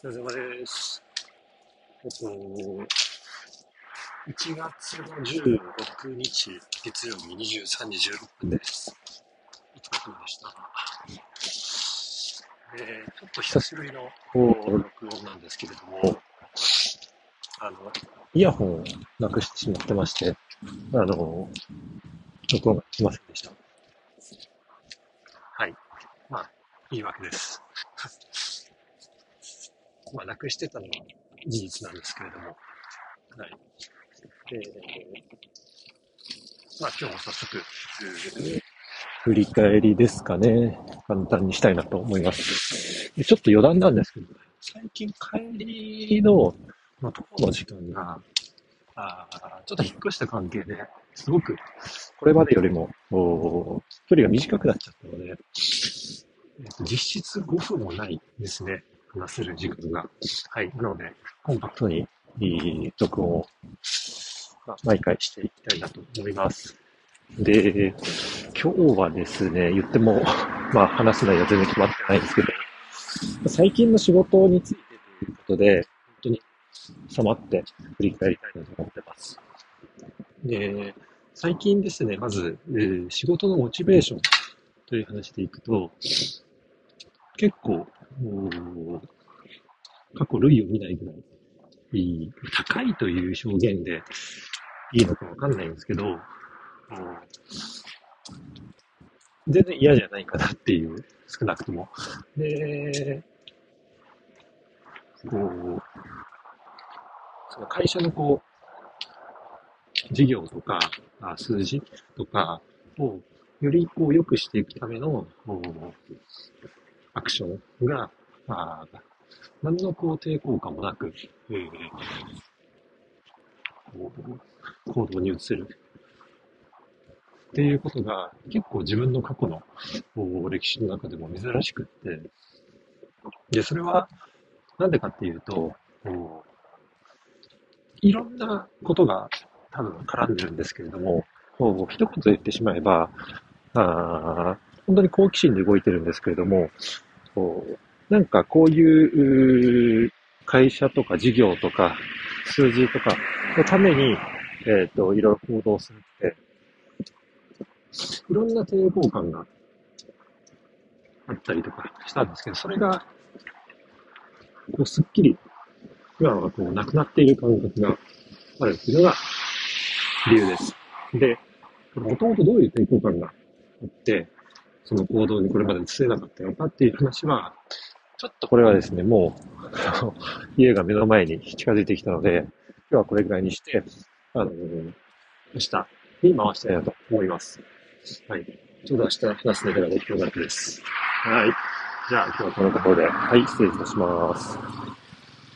お疲れ様です。えっと、1月の16日、月曜日23時16分です。お疲れ様でした。えー、ちょっと久しぶりの録音なんですけれども、あの、イヤホンをなくしてしまってまして、あの、録音ができませんでした。はい。まあ、いいわけです。まあ、なくしてたのは事実なんですけれども、はい。えー、まあ、今日も早速、振り返りですかね。簡単にしたいなと思います。でちょっと余談なんですけど、最近帰りの、まあ、徒歩の時間が、あちょっと引っ越した関係で、すごく、これまでよりも、距離が短くなっちゃったので、えっと実質5分もないですね。話せる時間が。はい。なので、コンパクトに、いい録音を、まあ毎回していきたいなと思います。で、今日はですね、言っても、まあ話す内容は全然決まってないんですけど、最近の仕事についてということで、本当にさまって振り返りたいなと思ってます。で、最近ですね、まず、えー仕事のモチベーションという話でいくと、結構、過去類を見ないぐらい、いい高いという表現でいいのかわかんないんですけど、おー全然嫌じゃないかなっていう、少なくとも。で、こう、その会社のこう、事業とか、数字とかをよりこう良くしていくための、こうクションが、まあ、何のこう抵抗感もなく、えーこう行動に移せる。っていうことが結構自分の過去の歴史の中でも珍しくって、で、それはなんでかっていうと、いろんなことが多分絡んでるんですけれども、こう一言言ってしまえば、あ本当に好奇心で動いてるんですけれども、こうなんかこういう会社とか事業とか数字とかのために、えっ、と、いろいろ行動するって、いろんな抵抗感があったりとかしたんですけど、それが、こう、すっきり、今はこう、なくなっている感覚があるっていうのが理由です。で、もともとどういう抵抗感があって、その行動にこれまで移せなかったのかっていう話は、ちょっとこれはですね、もう、家が目の前に近づいてきたので、今日はこれぐらいにして、あの、明日に回したいなと思います。はい。ちょうど明日話すネタができるわけです。はい。じゃあ今日はこのところで、はい、失礼いたします。